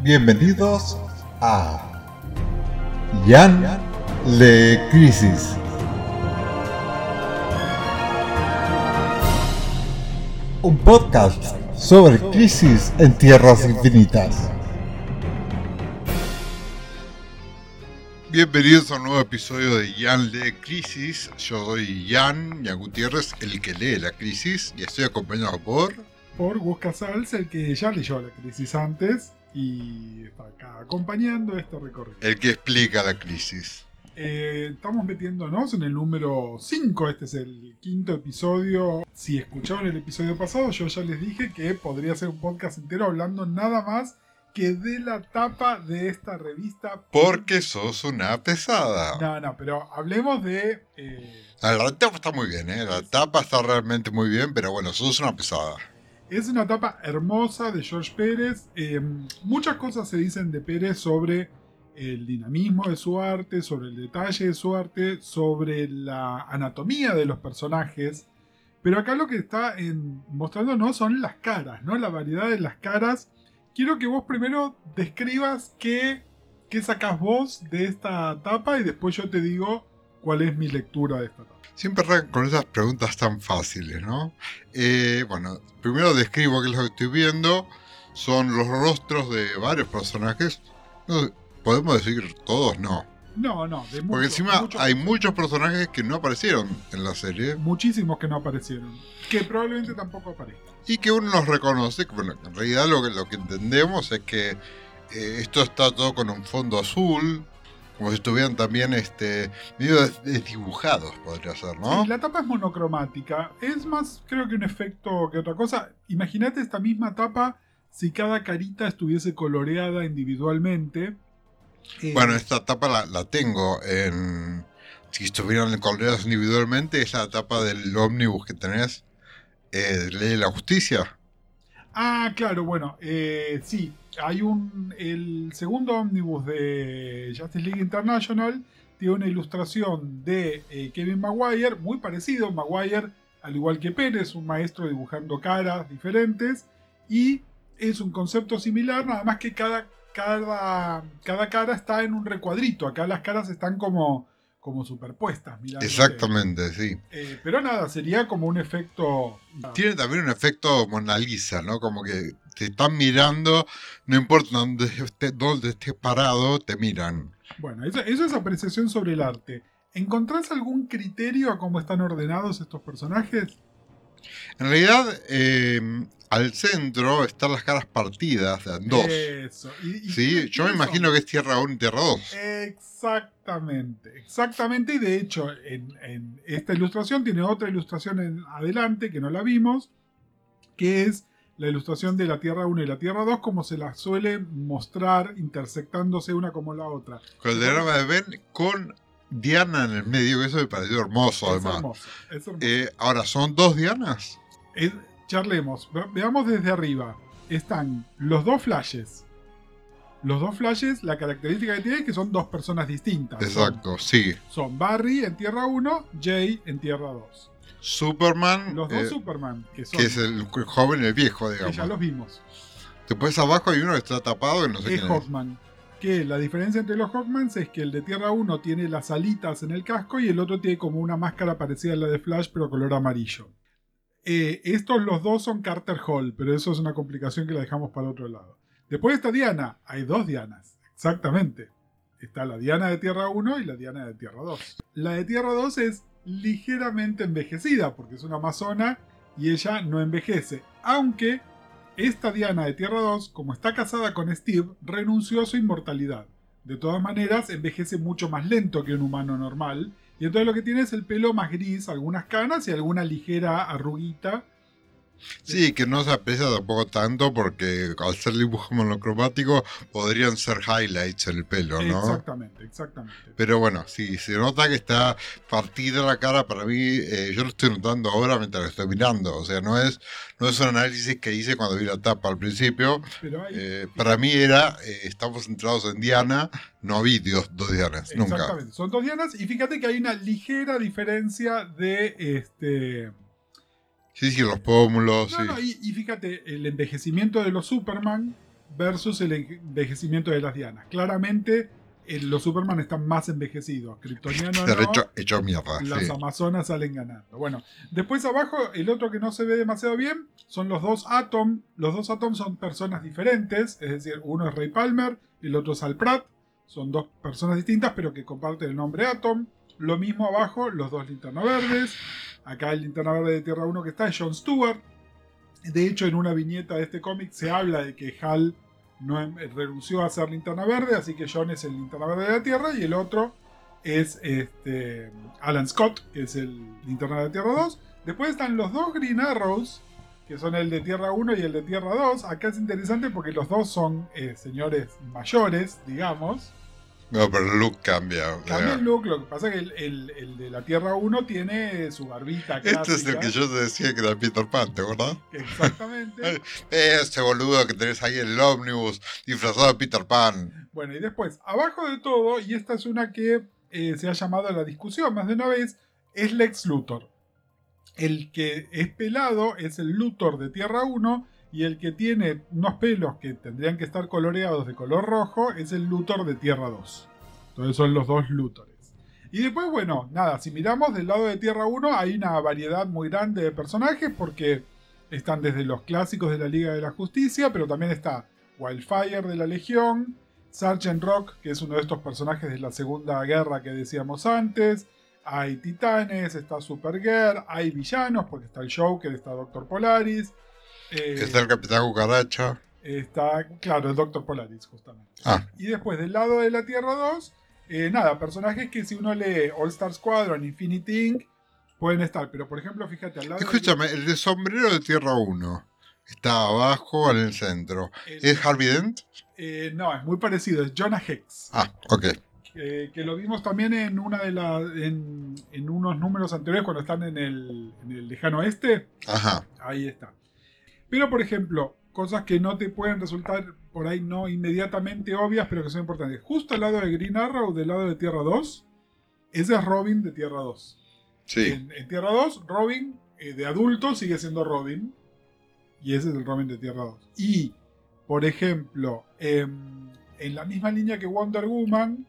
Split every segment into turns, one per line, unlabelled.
Bienvenidos a Jan Le Crisis. Un podcast sobre crisis en tierras infinitas.
Bienvenidos a un nuevo episodio de Jan lee Crisis. Yo soy Jan, Jan Gutiérrez, el que lee la crisis, y estoy acompañado por.
Por Gus Casals, el que ya leyó la crisis antes y está acá acompañando este recorrido.
El que explica la crisis.
Eh, estamos metiéndonos en el número 5, este es el quinto episodio. Si escucharon el episodio pasado, yo ya les dije que podría ser un podcast entero hablando nada más que de la tapa de esta revista.
Porque sos una pesada.
No, no, pero hablemos de... Eh,
La tapa está muy bien, ¿eh? La tapa está realmente muy bien, pero bueno, sos una pesada.
Es una tapa hermosa de George Pérez. Eh, muchas cosas se dicen de Pérez sobre el dinamismo de su arte, sobre el detalle de su arte, sobre la anatomía de los personajes. Pero acá lo que está en, mostrándonos son las caras, ¿no? La variedad de las caras. Quiero que vos primero describas qué, qué sacás vos de esta tapa y después yo te digo cuál es mi lectura de esta tapa.
Siempre arrancan con esas preguntas tan fáciles, ¿no? Eh, bueno, primero describo qué es lo que estoy viendo. Son los rostros de varios personajes. No, Podemos decir todos, no.
No, no, de
Porque
muchos,
encima
muchos-
hay muchos personajes que no aparecieron en la serie
muchísimos que no aparecieron. Que probablemente tampoco aparezcan.
y que uno los reconoce. que, Bueno, en realidad lo que, lo que entendemos es que eh, esto está todo con un fondo azul, como si estuvieran también este, medio des- desdibujados, podría ser, ¿no?
Sí, la tapa es monocromática. Es más, creo que un efecto que otra cosa. Imagínate esta misma tapa si cada carita estuviese coloreada individualmente. Eh,
Bueno, esta tapa la, la tengo en. Si estuvieran coloreados individualmente, es la tapa del ómnibus que tenés eh, Ley de la Justicia.
Ah, claro, bueno, eh, sí. Hay un. El segundo ómnibus de Justice League International tiene una ilustración de eh, Kevin Maguire, muy parecido. Maguire, al igual que Pérez, un maestro dibujando caras diferentes. Y es un concepto similar, nada más que cada, cada, cada cara está en un recuadrito. Acá las caras están como, como superpuestas.
Exactamente, sí.
Eh, pero nada, sería como un efecto.
Tiene también un efecto Mona Lisa, ¿no? Como que te están mirando, no importa dónde estés, dónde estés parado, te miran.
Bueno, eso, eso es apreciación sobre el arte. ¿Encontrás algún criterio a cómo están ordenados estos personajes?
En realidad, eh, al centro están las caras partidas, dos.
Eso. Y- y
Sí,
¿quiénes-
yo me imagino que es Tierra 1 y Tierra 2.
Exactamente, exactamente. Y de hecho, en, en esta ilustración tiene otra ilustración en adelante que no la vimos, que es la ilustración de la Tierra 1 y la Tierra 2, como se las suele mostrar intersectándose una como la otra.
Con el diagrama de Ben con Diana en el medio, que eso me pareció hermoso
Es
además.
hermoso, es hermoso.
Eh, ahora, ¿son dos Dianas?
Es- charlemos, ve- veamos desde arriba. Están los dos flashes. Los dos flashes, la característica que tienen es que son dos personas distintas.
Exacto, sí.
Son, son Barry en Tierra 1, Jay en Tierra 2.
Superman,
Los dos
eh,
Superman, que son.
que es el joven y el viejo,
que
digamos.
ya los vimos.
Después abajo hay uno que está tapado que no sé
Es
quién es.
Hawkman. Que la diferencia entre los Hawkmans es que el de Tierra 1 tiene las alitas en el casco y el otro tiene como una máscara parecida a la de Flash, pero color amarillo. Eh, estos los dos son Carter Hall, pero eso es una complicación que la dejamos para otro lado. Después está Diana. Hay dos Dianas, exactamente. Está la Diana de Tierra 1 y la Diana de Tierra 2. La de Tierra 2 es ligeramente envejecida porque es una amazona y ella no envejece. Aunque esta Diana de Tierra 2, como está casada con Steve, renunció a su inmortalidad. De todas maneras, envejece mucho más lento que un humano normal. Y entonces lo que tiene es el pelo más gris, algunas canas y alguna ligera arruguita.
Sí, que no se aprecia tampoco tanto porque al ser dibujo monocromático podrían ser highlights en el pelo, ¿no?
Exactamente, exactamente.
Pero bueno, sí, se nota que está partida la cara para mí. eh, yo lo estoy notando ahora mientras lo estoy mirando. O sea, no es, no es un análisis que hice cuando vi la tapa al principio.
Pero hay-
Eh, para mí era, eh, estamos centrados en Diana, no vi dos, dos Dianas, nunca.
Exactamente, son dos dianas y fíjate que hay una ligera diferencia de este...
Sí, sí, los pómulos,
No,
sí.
no, y, y fíjate, el envejecimiento de los Superman versus el envejecimiento de las Dianas. Claramente eh, los Superman están más envejecidos. Kryptoniano no,
hecho, hecho mierda.
las
sí.
Amazonas salen ganando. Bueno, después abajo, el otro que no se ve demasiado bien son los dos Atom. Los dos Atom son personas diferentes, es decir, uno es Ray Palmer, el otro es Al Pratt. Son dos personas distintas, pero que comparten el nombre Atom. Lo mismo abajo, los dos linternas verdes. Acá el linterna verde de Tierra 1 que está es John Stewart. De hecho, en una viñeta de este cómic se habla de que Hal no em- renunció a ser linterna verde, así que John es el linterna verde de la Tierra y el otro es este, Alan Scott, que es el linterna de Tierra 2. Después están los dos Green Arrows, que son el de Tierra 1 y el de Tierra 2. Acá es interesante porque los dos son eh, señores mayores, digamos.
No, pero el look cambia. o sea,
Cambia el look, lo que pasa es que el, el- el de la Tierra 1 tiene su barbita
este es el
clásica.
que yo te decía que era Peter Pan, ¿te acordás?
Exactamente.
Ese boludo que tenés ahí en el ómnibus disfrazado de Peter Pan.
Bueno, y después, abajo de todo, y esta es una que eh, se ha llamado a la discusión más de una vez, es Lex Luthor. El que es pelado es el Luthor de Tierra 1 y el que tiene unos pelos que tendrían que estar coloreados de color rojo es el Luthor de Tierra 2. Entonces son los dos Luthores. Y después, bueno, nada, si miramos del lado de Tierra 1 hay una variedad muy grande de personajes porque están desde los clásicos de la Liga de la Justicia, pero también está Wildfire de la Legión, Sergeant Rock, que es uno de estos personajes de la Segunda Guerra que decíamos antes. Hay titanes, está Supergirl, hay villanos, porque está el Joker, está Doctor Polaris. Eh,
Está el Capitán Cucaracha.
está, claro, el Doctor Polaris, justamente.
Ah,
Y después, del lado de la Tierra 2, eh, nada, personajes que si uno lee All Star Squadron, Infinity Inc., pueden estar. Pero, por ejemplo, fíjate, al lado
escúchame, el de sombrero de Tierra 1 está abajo en el centro.
el-
¿Es Harvey Dent?
eh, no, es muy parecido, es Jonah Hex.
Ah, ok.
eh, que lo vimos también en una de las en, en unos números anteriores cuando están en el, en el lejano oeste
Ajá.
ahí está pero por ejemplo cosas que no te pueden resultar por ahí no inmediatamente obvias pero que son importantes justo al lado de Green Arrow del lado de Tierra 2 ese es Robin de Tierra 2
Sí.
en, en Tierra 2 Robin eh, de adulto sigue siendo Robin y ese es el Robin de Tierra 2 y por ejemplo em, en la misma línea que Wonder Woman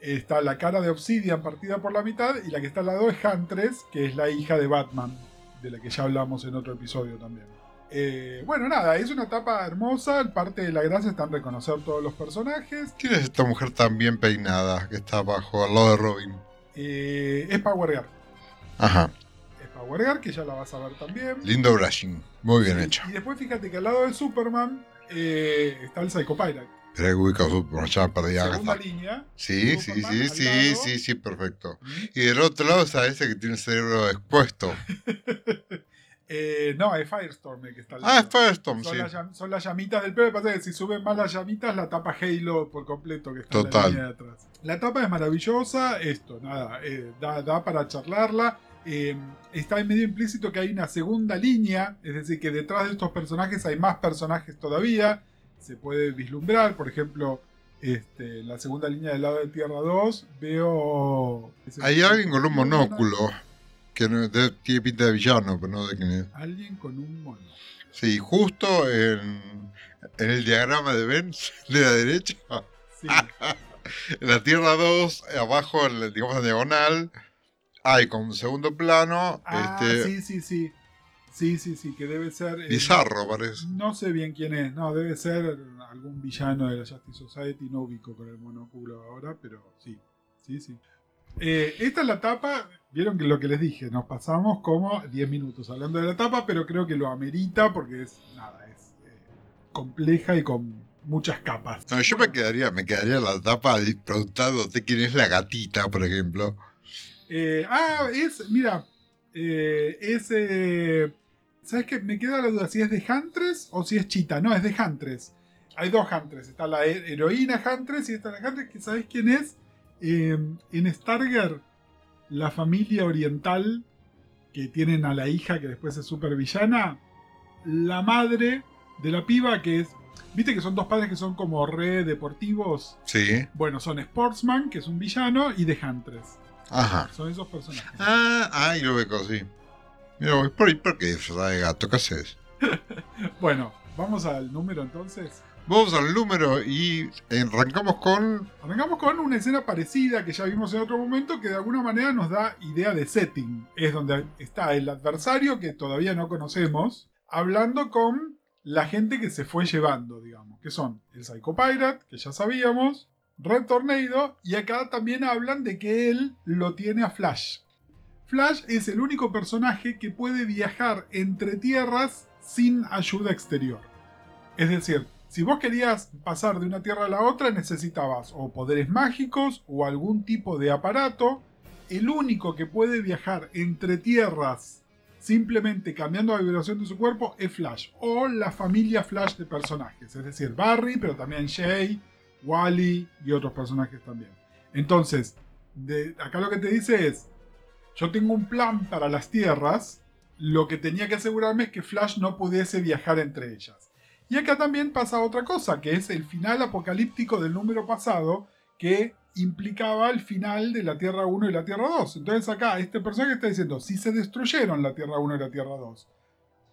está la cara de Obsidian partida por la mitad y la que está al lado es Huntress, que es la hija de Batman, de la que ya hablamos en otro episodio también. Eh, bueno, nada, es una etapa hermosa, parte de la gracia está en reconocer todos los personajes.
¿Quién es esta mujer tan bien peinada que está abajo, al lado de Robin?
Eh, es Power Girl,
Ajá.
es Power Girl, que ya la vas a ver también.
Lindo brushing. Muy bien
Sí,
hecho.
Y después fíjate que al lado de Superman eh, está el Psycho Pirate.
Pero ubicar Superman, ya perdí.
Segunda línea.
Sí, sí, sí, sí, sí, sí, perfecto. Y del otro lado está ese que tiene el cerebro expuesto.
Eh, no, es Firestorm el que está
Ah, es Firestorm,
Son,
sí.
las, son las llamitas del pelo. Pasa que si suben más las llamitas, la tapa Halo por completo, que está en la
Total.
línea de atrás. La tapa es maravillosa. Esto, nada, eh, da, da para charlarla. Eh, está en medio implícito que hay una segunda línea, es decir, que detrás de estos personajes hay más personajes todavía. Se puede vislumbrar, por ejemplo, este, la segunda línea del lado de Tierra 2, veo.
Hay alguien con un monóculo que tiene pinta de villano, pero no de quién es.
Alguien con un mono.
Sí, justo en, en el diagrama de Benz de la derecha,
Sí.
en la Tierra 2, abajo, en la- digamos en diagonal, hay como un segundo plano,
Ah,
este,
sí, sí, sí. Sí, sí, sí, que debe ser. eh,
bizarro parece.
No sé bien quién es, no, debe ser algún villano de la Justice Society, no ubico con el monóculo ahora, pero sí, sí, sí. Eh, esta es la tapa, vieron que lo que les dije, nos pasamos como 10 minutos hablando de la tapa, pero creo que lo amerita porque es, nada, es eh, compleja y con muchas capas.
No, yo me quedaría, me quedaría la tapa preguntándote quién es la gatita, por ejemplo.
Eh, ah, es, mira, eh, es... eh, ¿Sabes qué? Me queda la duda si es de Huntress o si es Chita. No, es de Huntress. Hay dos Huntress. Está la he- heroína Huntress y está la Huntress que ¿sabes quién es? Eh, en Starger, la familia oriental que tienen a la hija que después es supervillana, la madre de la piba que es... Viste que son dos padres que son como re deportivos.
Sí,
Bueno, son Sportsman, que es un villano, y de Huntress.
ajá.
Son esos personajes.
Ah, ay, lo veo así. Mira, voy por ahí porque disfrazada de gato, ¿qué haces?
Bueno, vamos al número entonces.
Vamos al número y arrancamos con.
Arrancamos con una escena parecida que ya vimos en otro momento que de alguna manera nos da idea de setting. Es donde está el adversario que todavía no conocemos, hablando con la gente que se fue llevando, digamos, que son el Psycho Pirate, que ya sabíamos, Red Tornado, y acá también hablan de que él lo tiene a Flash. Flash es el único personaje que puede viajar entre tierras sin ayuda exterior. Es decir, si vos querías pasar de una tierra a la otra necesitabas o poderes mágicos o algún tipo de aparato. El único que puede viajar entre tierras simplemente cambiando la vibración de su cuerpo es Flash o la familia Flash de personajes, es decir, Barry, pero también Shay, Wally y otros personajes también. Entonces, de, acá lo que te dice es, yo tengo un plan para las tierras, lo que tenía que asegurarme es que Flash no pudiese viajar entre ellas. Y acá también pasa otra cosa, que es el final apocalíptico del número pasado, que implicaba el final de la Tierra 1 y la Tierra 2. Entonces acá este personaje está diciendo, si se destruyeron la Tierra 1 y la Tierra 2,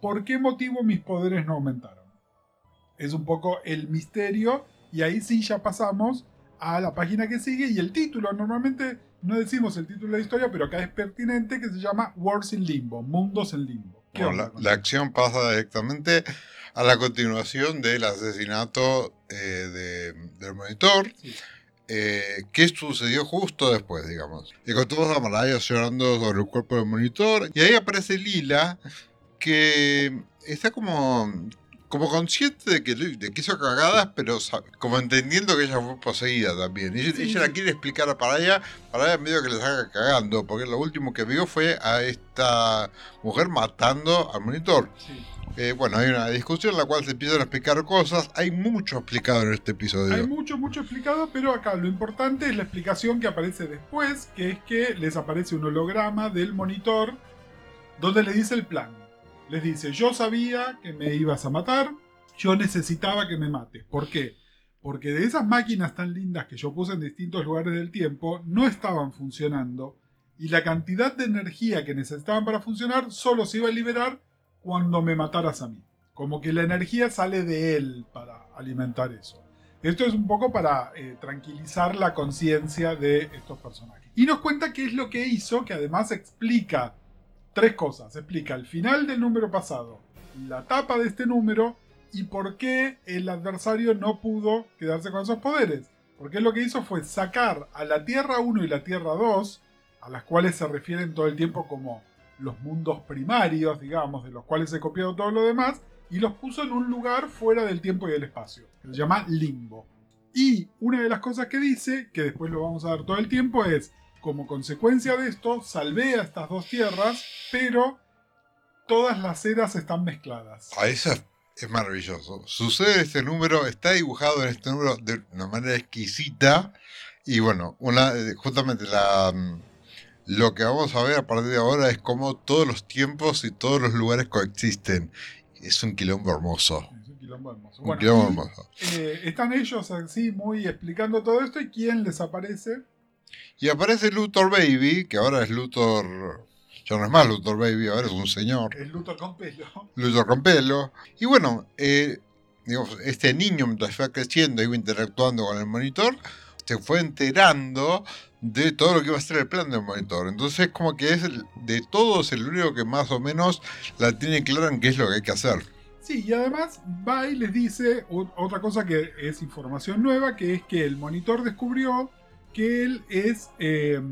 ¿por qué motivo mis poderes no aumentaron? Es un poco el misterio y ahí sí ya pasamos a la página que sigue y el título normalmente no decimos el título de la historia, pero acá es pertinente, que se llama Wars in Limbo, Mundos en Limbo.
la, acción pasa directamente a la continuación del asesinato eh, del monitor. Eh, ¿Qué sucedió justo después, digamos? Y con todos a Malaya llorando sobre el cuerpo del monitor. Y ahí aparece Lila, que está como como consciente de que, de que hizo cagadas, pero como entendiendo que ella fue poseída también. Y ella, la quiere explicar a Paraya, Paraya medio que le saca cagando, porque lo último que vio fue a esta mujer matando al monitor. Eh, bueno, hay una discusión en la cual se empiezan a explicar cosas. Hay mucho explicado en este episodio.
Hay mucho, mucho explicado, pero acá lo importante es la explicación que aparece después, que es que les aparece un holograma del monitor donde le dice el plan les dice, yo sabía que me ibas a matar, yo necesitaba que me mates. ¿Por qué? Porque de esas máquinas tan lindas que yo puse en distintos lugares del tiempo, no estaban funcionando y la cantidad de energía que necesitaban para funcionar solo se iba a liberar cuando me mataras a mí. Como que la energía sale de él para alimentar eso. Esto es un poco para eh, tranquilizar la conciencia de estos personajes. Y nos cuenta qué es lo que hizo, que además explica tres cosas. Explica el final del número pasado, la tapa de este número y por qué el adversario no pudo quedarse con esos poderes. Porque lo que hizo fue sacar a la Tierra 1 y la Tierra 2, a las cuales se refieren todo el tiempo como los mundos primarios, digamos, de los cuales se copiado todo lo demás, y los puso en un lugar fuera del tiempo y del espacio, que se llama limbo. Y una de las cosas que dice, que después lo vamos a ver todo el tiempo, es como consecuencia de esto, salvé a estas dos tierras, pero todas las eras están mezcladas.
A eso es maravilloso. Sucede este número, está dibujado en este número de una manera exquisita. Y bueno, una, eh, justamente la, mm, lo que vamos a ver a partir de ahora es cómo todos los tiempos y todos los lugares coexisten. Es un quilombo hermoso.
Es un quilombo hermoso. Un quilombo hermoso. Eh, están ellos así muy explicando todo esto y quién les aparece
y aparece Luthor Baby, que ahora es Luthor. Ya no es más Luthor Baby, ahora es un señor.
Es Luthor con pelo.
Luthor con pelo. Y bueno, eh, este niño, mientras fue creciendo, iba interactuando con el monitor, se fue enterando de todo lo que iba a ser el plan del monitor. Entonces, como que es de todos el único que más o menos la tiene clara en qué es lo que hay que hacer.
Sí, y además va y les dice otra cosa que es información nueva, que es que el monitor descubrió que él es eh,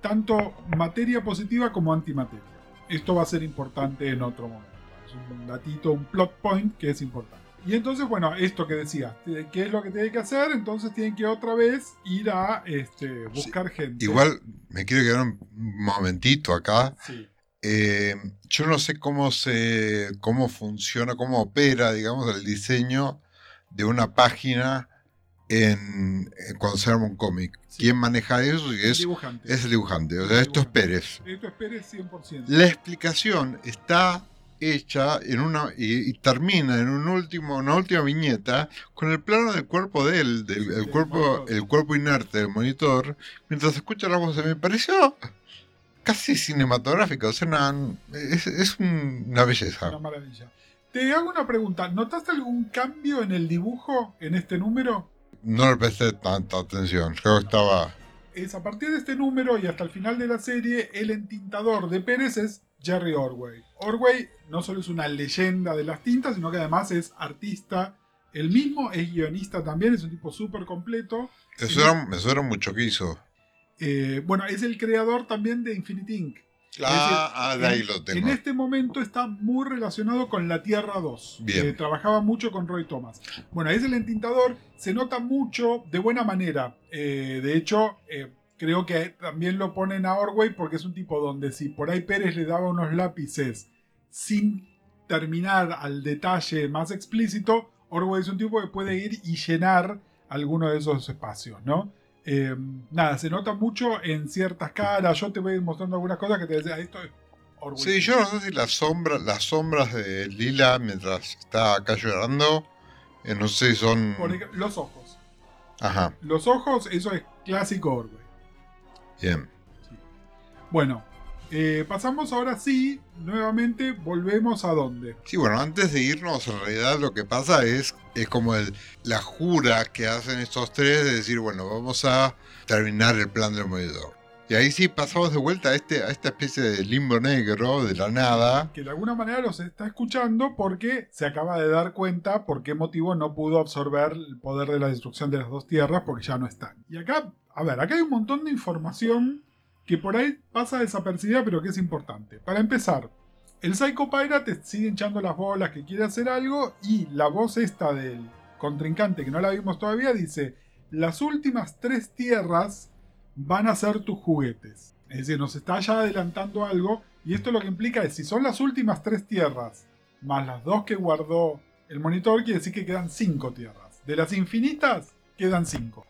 tanto materia positiva como antimateria. Esto va a ser importante en otro momento. Es un datito, un plot point que es importante. Y entonces, bueno, esto que decía, ¿qué es lo que tiene que hacer? Entonces tienen que otra vez ir a este, buscar gente.
Igual me quiero quedar un momentito acá. Eh, yo no sé cómo se, cómo funciona, cómo opera, digamos, el diseño de una página en, cuando se arma un cómic. ¿Quién maneja eso? es, dibujante. es el dibujante. O sea, esto es Pérez.
Esto es Pérez 100%.
La explicación está hecha en una y, termina en un último, una última viñeta con el plano del cuerpo de él, del el cuerpo, el cuerpo inerte del monitor, mientras escucha la voz. Me pareció casi cinematográfica, o sea, es, una belleza.
Una maravilla. Te hago una pregunta. ¿Notaste algún cambio en el dibujo en este número?
No le presté tanta atención. Creo que estaba.
Es a partir de este número y hasta el final de la serie, el entintador de Pérez es Jerry Orway. Orway no solo es una leyenda de las tintas, sino que además es artista. El mismo es guionista también, es un tipo súper completo.
Me suena, me suena mucho que hizo.
Eh, bueno, es el creador también de Infinity Inc.
Ah, ah, ahí
en,
lo tengo.
En este momento está muy relacionado con la Tierra 2.
Bien.
Eh, trabajaba mucho con Roy Thomas. Bueno, es el entintador, se nota mucho de buena manera. Eh, de hecho, eh, creo que también lo ponen a Orway porque es un tipo donde si por ahí Pérez le daba unos lápices sin terminar al detalle más explícito, Orway es un tipo que puede ir y llenar alguno de esos espacios, ¿no? Eh, nada, se nota mucho en ciertas caras. Yo te voy a ir mostrando algunas cosas que te decía, esto es Orwell.
Sí, yo no sé si las sombras, las sombras de Lila mientras está acá llorando, eh, no sé si son.
Por los ojos.
Ajá,
Los ojos, eso es clásico Orwell.
bien.
Bueno, eh, pasamos ahora sí, nuevamente volvemos a dónde.
Sí, bueno, antes de irnos, en realidad lo que pasa es, es como el, la jura que hacen estos tres de decir, bueno, vamos a terminar el plan del medidor. Y ahí sí pasamos de vuelta a, este, a esta especie de limbo negro de la nada.
Que de alguna manera los está escuchando porque se acaba de dar cuenta por qué motivo no pudo absorber el poder de la destrucción de las dos tierras porque ya no están. Y acá, a ver, acá hay un montón de información que por ahí pasa desapercibida pero que es importante. Para empezar, el Psycho Pirate te sigue hinchando las bolas que quiere hacer algo y la voz esta del contrincante que no la vimos todavía dice, las últimas tres tierras van a ser tus juguetes. Es decir, nos está ya adelantando algo y esto lo que implica es si son las últimas tres tierras más las dos que guardó el monitor, quiere decir que quedan cinco tierras. De las infinitas, quedan cinco.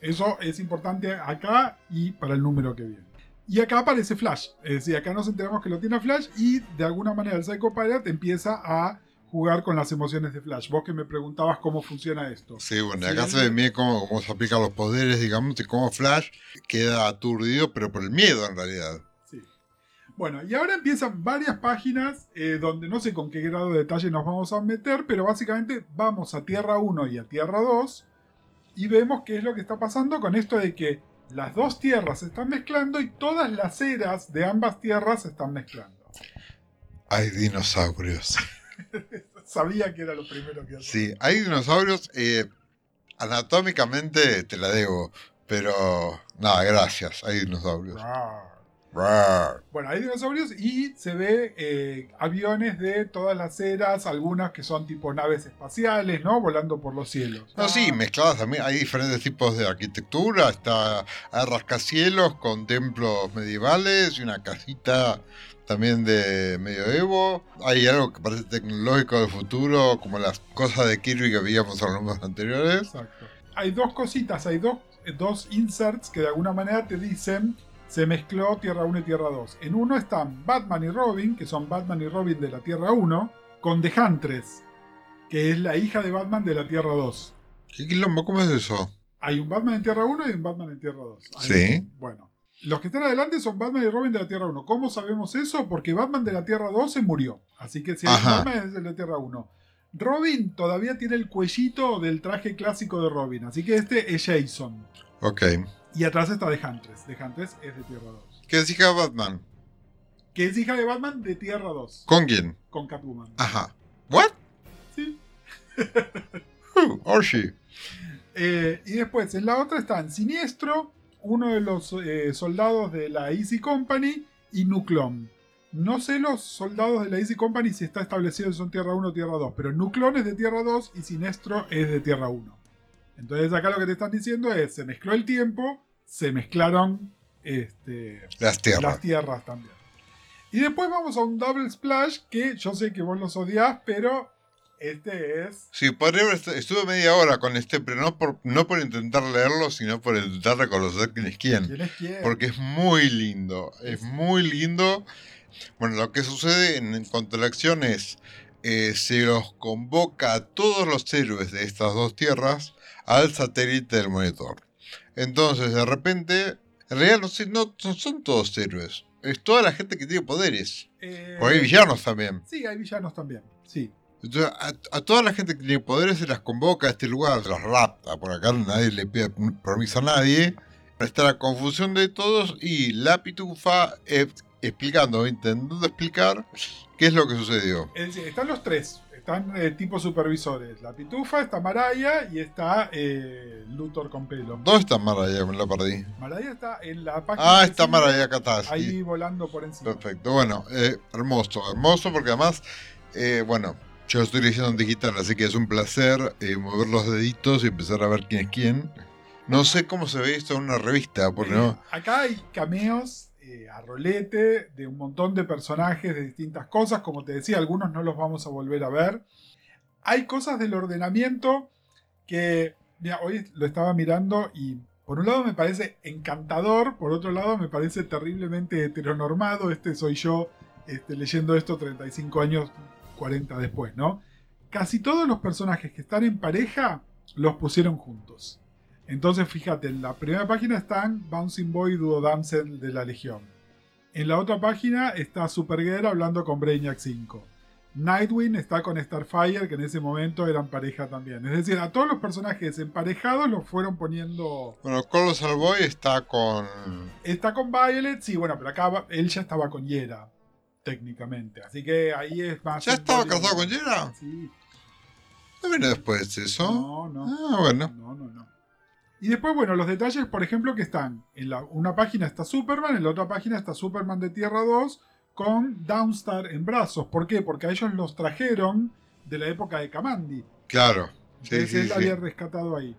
Eso es importante acá y para el número que viene. Y acá aparece Flash. Es decir, acá nos enteramos que lo tiene Flash y de alguna manera el Psycho Pirate empieza a jugar con las emociones de Flash. Vos que me preguntabas cómo funciona esto.
Sí, bueno, acá se ve bien cómo, cómo se aplican los poderes, digamos, y cómo Flash queda aturdido, pero por el miedo en realidad.
Sí. Bueno, y ahora empiezan varias páginas eh, donde no sé con qué grado de detalle nos vamos a meter, pero básicamente vamos a Tierra 1 y a Tierra 2 y vemos qué es lo que está pasando con esto de que las dos tierras se están mezclando y todas las eras de ambas tierras se están mezclando.
Hay dinosaurios.
Sabía que era lo primero que hacía.
Sí, hay dinosaurios. eh, anatómicamente te la debo, pero nada, gracias. Hay dinosaurios.
Bueno, hay dinosaurios y se ve eh, aviones de todas las eras, algunas que son tipo naves espaciales, ¿no? Volando por los cielos.
No, sí,
Ah,
mezcladas también. Hay diferentes tipos de arquitectura. Está hay rascacielos con templos medievales y una casita también de medioevo. Hay algo que parece tecnológico del futuro, como las cosas de Kirby que veíamos en los números anteriores.
Exacto. Hay dos cositas, hay dos, dos inserts que de alguna manera te dicen se mezcló Tierra 1 y Tierra 2. En uno están Batman y Robin, que son Batman y Robin de la Tierra 1, con The Huntress, que es la hija de Batman de la Tierra 2.
¿Qué quilombo? ¿Cómo es eso?
Hay un Batman en Tierra 1 y un Batman en Tierra 2. Ahí-
Sí.
Bueno. Los que están adelante son Batman y Robin de la Tierra 1. ¿Cómo sabemos eso? Porque Batman de la Tierra 2 se murió. Así que si hay
Ajá.
Batman es de la Tierra 1. Robin todavía tiene el cuellito del traje clásico de Robin. Así que este es Jason.
Ok.
Y atrás está The Huntress. The Huntress es de Tierra 2.
¿Qué es hija de Batman?
Que es hija de Batman de Tierra 2.
¿Con quién?
Con Catwoman.
Ajá. ¿What?
Sí.
Who? Or she?
Eh, y después, en la otra están Siniestro, uno de los eh, soldados de la Easy Company y Nuclon. No sé los soldados de la Easy Company si está establecido si son Tierra 1 o Tierra 2, pero Nuclon es de Tierra 2 y Siniestro es de Tierra 1. Entonces acá lo que te están diciendo es, se mezcló el tiempo, se mezclaron este,
Las tierras.
las tierras también. Y después vamos a un Double Splash que yo sé que vos los odiás, pero este es...
Sí, podría estuve media hora con este, pero no por, no por intentar leerlo, sino por intentar reconocer quién es quién.
¿Quién es quién?
Porque es muy lindo, es muy lindo. Bueno, lo que sucede en, en cuanto a la acción es, eh, se los convoca a todos los héroes de estas dos tierras al satélite del monitor. Entonces, de repente, en realidad no, sé, no, no son todos héroes, es toda la gente que tiene poderes.
Eh,
Porque hay villanos también.
Sí, hay villanos también, sí.
Entonces, a, a toda la gente que tiene poderes se las convoca a este lugar, las rapta. Por acá nadie le pide permiso a nadie. Está la confusión de todos y la pitufa eh, explicando, intentando explicar qué es lo que sucedió.
Es decir, están los tres. Están eh, tipo supervisores. La pitufa, está Maraya y está eh, Luthor con pelo.
¿Dónde está Maraya? Me la perdí.
Maraya está en la página.
Ah, está Maraya acá está. sí.
Ahí volando por encima.
Perfecto. Bueno, eh, hermoso, hermoso porque además, eh, bueno, yo estoy leyendo en digital, así que es un placer mover los deditos y empezar a ver quién es quién. No sé cómo se ve esto en una revista, porque no.
Acá hay cameos eh, a rolete de un montón de personajes de distintas cosas. Como te decía, algunos no los vamos a volver a ver. Hay cosas del ordenamiento que, mira, hoy lo estaba mirando y por un lado me parece encantador, por otro lado me parece terriblemente heteronormado. Este soy yo este, leyendo esto 35 años, 40 después, ¿no? Casi todos los personajes que están en pareja los pusieron juntos. Entonces, fíjate, en la primera página están Bouncing Boy y Duo Damsel de la Legión. En la otra página está Supergirl hablando con Brainiac 5. Nightwing está con Starfire, que en ese momento eran pareja también. Es decir, a todos los personajes emparejados los fueron poniendo.
Bueno, Colossal Boy está con.
Está con Violet, sí, bueno, pero acá él ya estaba con Yera, técnicamente. Así que ahí es más.
¿Ya estaba casado con Yera?
Sí.
¿No viene después eso?
No, no.
Ah, bueno.
No, no, no. Y después, bueno, los detalles, por ejemplo, que están. En la, una página está Superman, en la otra página está Superman de Tierra 2 con Downstar en brazos. ¿Por qué? Porque a ellos los trajeron de la época de Kamandi.
Claro. Sí,
Entonces
sí,
él
sí.
había rescatado ahí.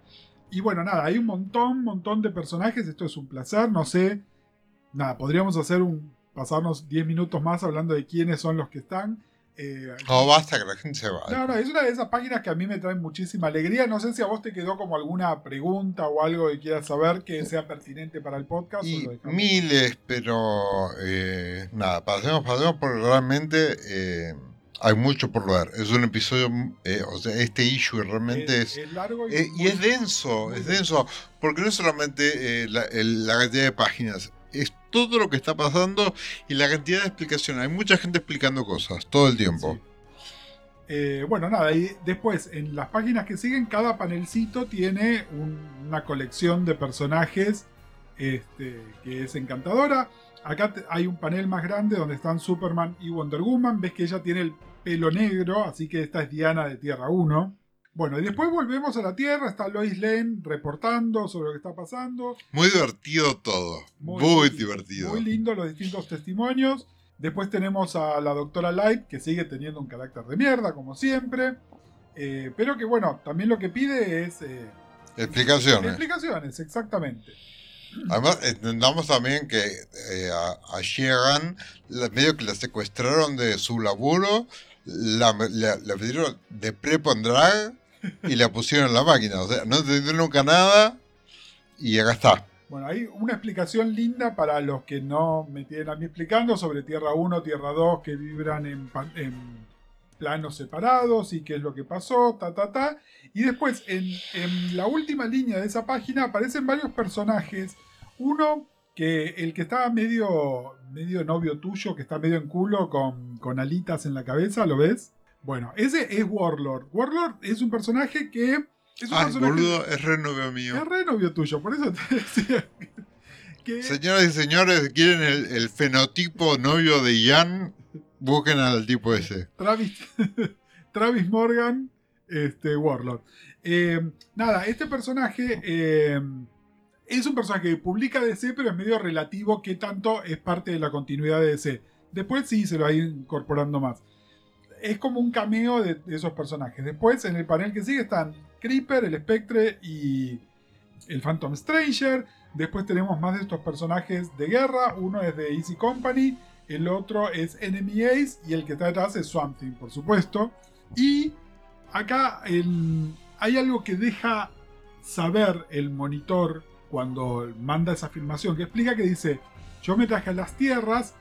Y bueno, nada, hay un montón, montón de personajes. Esto es un placer, no sé. Nada, podríamos hacer un. pasarnos 10 minutos más hablando de quiénes son los que están. Eh,
No, basta que la gente se va.
no, no, es una de esas páginas que a mí me traen muchísima alegría. No sé si a vos te quedó como alguna pregunta o algo que quieras saber que sea pertinente para el podcast. o
Y
lo
miles, pero eh, nada, pasemos, pasemos porque realmente eh, hay mucho por ver. Es un episodio, eh, o sea, este issue realmente es...
largo y,
eh, y es denso, es denso, porque no es solamente la, el- la cantidad de páginas, es todo lo que está pasando y la cantidad de explicaciones. Hay mucha gente explicando cosas todo el tiempo.
Eh, bueno, nada, y después en las páginas que siguen, cada panelcito tiene un- una colección de personajes este, que es encantadora. Acá hay un panel más grande donde están Superman y Wonder Woman. Ves que ella tiene el pelo negro, así que esta es Diana de Tierra 1. Bueno, y después volvemos a la Tierra, está Lois Lane reportando sobre lo que está pasando.
Muy divertido todo, muy, divertido.
Muy lindo los distintos testimonios. Después tenemos a la doctora Light, que sigue teniendo un carácter de mierda, como siempre. Eh, pero que bueno, también lo que pide es eh,
Explicaciones.
explicaciones, exactamente.
Además, entendamos también que eh, a, a medio que la secuestraron de su laburo, la, la, la de prep and drag y la pusieron en la máquina. O sea, no entendió nunca nada y acá está.
Bueno, hay una explicación linda para los que no me tienen a mí explicando sobre Tierra 1, Tierra 2, que vibran en planos separados y qué es lo que pasó, ta, ta, ta. Y después, en, en la última línea de esa página aparecen varios personajes. Uno que el que estaba medio, medio novio tuyo, que está medio en culo con, con alitas en la cabeza, ¿lo ves? Bueno, ese es Warlord. Warlord es un personaje que... Es un
Ay,
personaje
boludo, es re novio mío.
es re novio tuyo, por eso te decía que- que...
Señoras y señores, ¿quieren el, el fenotipo novio de Ian? Busquen al tipo ese.
Travis, Travis Morgan, este, Warlord. Eh, nada, este personaje eh, es un personaje que publica DC, pero es medio relativo que tanto es parte de la continuidad de DC. Después sí se lo va a ir incorporando más. Es como un cameo de, esos personajes. Después, en el panel que sigue, están Creeper, el Spectre y el Phantom Stranger. Después tenemos más de estos personajes de guerra. Uno es de Easy Company, el otro es Enemy Ace y el que está detrás es Swamp Thing, por supuesto. Y acá hay algo que deja saber el monitor cuando manda esa afirmación, que explica que dice, yo me traje a las tierras,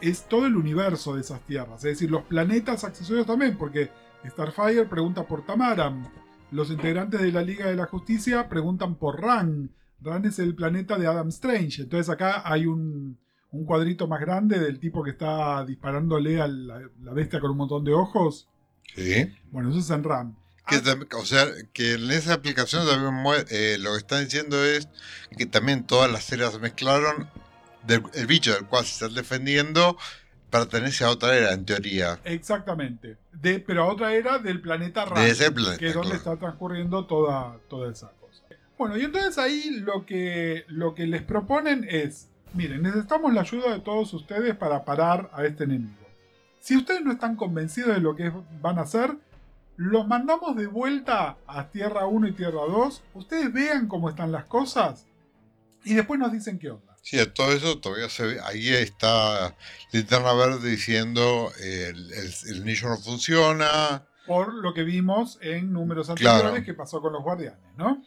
es todo el universo de esas tierras, es decir, los planetas accesorios también, porque Starfire pregunta por Tamaram, los integrantes de la Liga de la Justicia preguntan por Ran, Ran es el planeta de Adam Strange, entonces acá hay un, cuadrito más grande del tipo que está disparándole a la bestia con un montón de ojos.
Sí.
Bueno, eso es en RAM.
Que
Ah,
o sea, que en esa aplicación también eh, lo que están diciendo es que también todas las series se mezclaron. Del, el bicho del cual se están defendiendo pertenece a otra era, en teoría.
exactamente. De, pero a otra era del planeta RAM.
De ese planeta.
que es donde
claro.
está transcurriendo toda, toda esa cosa. Bueno, y entonces ahí lo que, lo que les proponen es, miren, necesitamos la ayuda de todos ustedes para parar a este enemigo. Si ustedes no están convencidos de lo que van a hacer, los mandamos de vuelta a Tierra 1 y Tierra 2, ustedes vean cómo están las cosas y después nos dicen qué onda.
Sí, todo eso todavía se ve. Ahí está Linterna Verde diciendo eh, el, el, el anillo no funciona.
por lo que vimos en números
Claro.
anteriores que pasó con los guardianes, ¿no?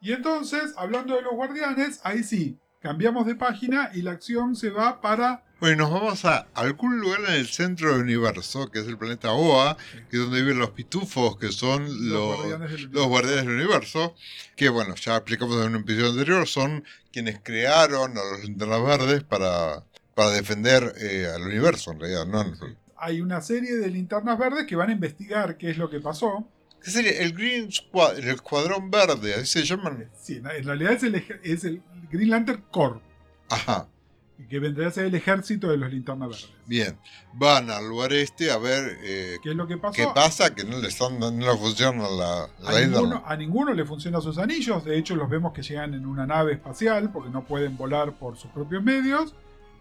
Y entonces, hablando de los guardianes, ahí sí, cambiamos de página y la acción se va para...
Bueno, nos vamos a algún lugar en el centro del universo, que es el planeta Oa, que es donde viven los pitufos, que son los,
guardianes del
los
universo.
guardianes del universo, que bueno, ya explicamos en un episodio anterior, son quienes crearon a los linternas verdes para, para defender eh, al universo, en realidad. ¿no?
Hay una serie de linternas verdes que van a investigar qué es lo que pasó.
¿Qué sería? El Green Squad, el Escuadrón Verde, así se llaman.
Sí, en realidad es el, es el Green Lantern Corps,
Ajá,
que vendría a ser el ejército de los linternas verdes.
bien. Van al lugar este a ver eh,
¿Qué es lo que pasó?
qué pasa, que no le están no le funciona la, la
A ninguno, a ninguno le funcionan sus anillos, de hecho los vemos que llegan en una nave espacial porque no pueden volar por sus propios medios